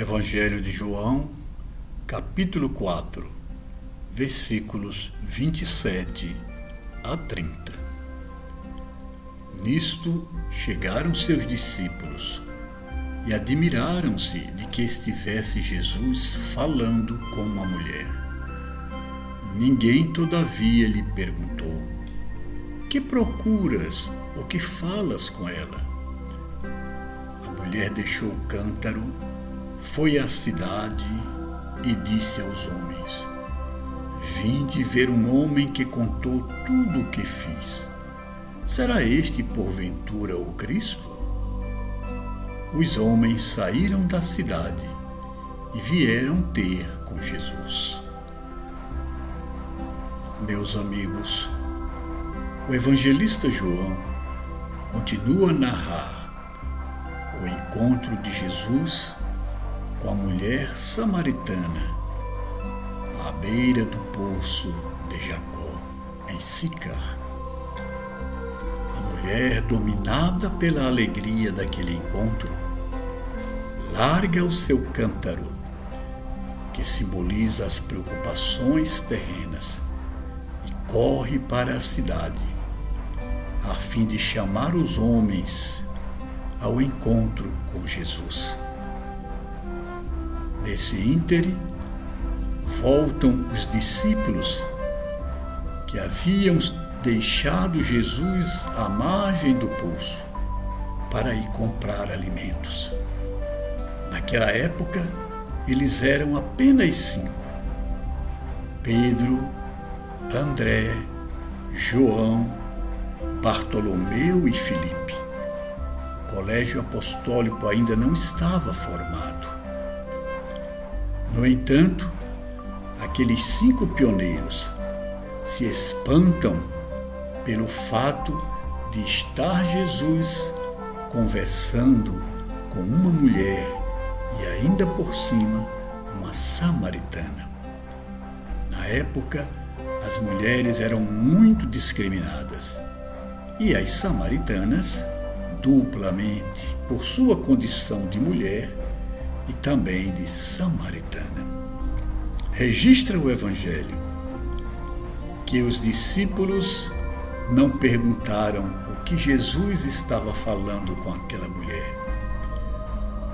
Evangelho de João, capítulo 4, versículos 27 a 30. Nisto chegaram seus discípulos e admiraram-se de que estivesse Jesus falando com uma mulher. Ninguém, todavia, lhe perguntou: Que procuras ou que falas com ela? A mulher deixou o cântaro foi à cidade e disse aos homens: Vinde ver um homem que contou tudo o que fiz. Será este porventura o Cristo? Os homens saíram da cidade e vieram ter com Jesus. Meus amigos, o evangelista João continua a narrar o encontro de Jesus com a mulher samaritana à beira do poço de Jacó, em Sicar. A mulher, dominada pela alegria daquele encontro, larga o seu cântaro, que simboliza as preocupações terrenas, e corre para a cidade, a fim de chamar os homens ao encontro com Jesus. Nesse íntere, voltam os discípulos que haviam deixado Jesus à margem do poço para ir comprar alimentos. Naquela época, eles eram apenas cinco: Pedro, André, João, Bartolomeu e Filipe. O colégio apostólico ainda não estava formado. No entanto, aqueles cinco pioneiros se espantam pelo fato de estar Jesus conversando com uma mulher e ainda por cima uma samaritana. Na época, as mulheres eram muito discriminadas e as samaritanas, duplamente por sua condição de mulher, e também de Samaritana. Registra o Evangelho que os discípulos não perguntaram o que Jesus estava falando com aquela mulher.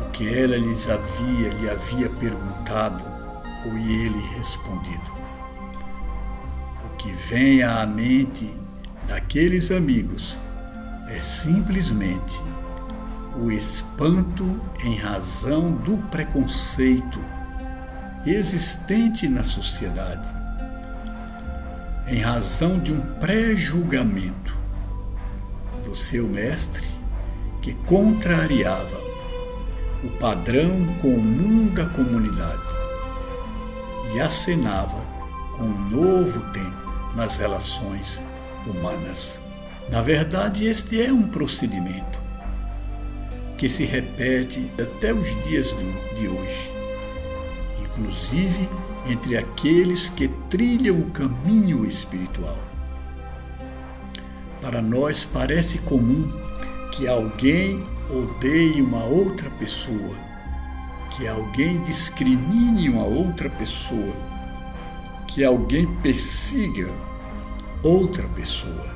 O que ela lhes havia, lhe havia perguntado ou ele respondido. O que vem à mente daqueles amigos é simplesmente o espanto em razão do preconceito existente na sociedade, em razão de um pré-julgamento do seu mestre que contrariava o padrão comum da comunidade e acenava com um novo tempo nas relações humanas. Na verdade, este é um procedimento que se repete até os dias de hoje, inclusive entre aqueles que trilham o caminho espiritual. Para nós parece comum que alguém odeie uma outra pessoa, que alguém discrimine uma outra pessoa, que alguém persiga outra pessoa.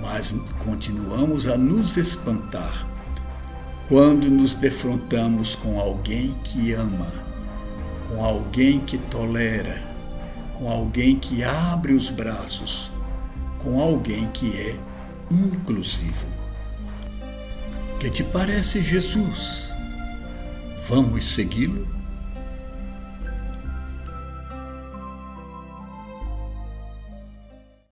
Mas continuamos a nos espantar quando nos defrontamos com alguém que ama, com alguém que tolera, com alguém que abre os braços, com alguém que é inclusivo. Que te parece Jesus? Vamos segui-lo?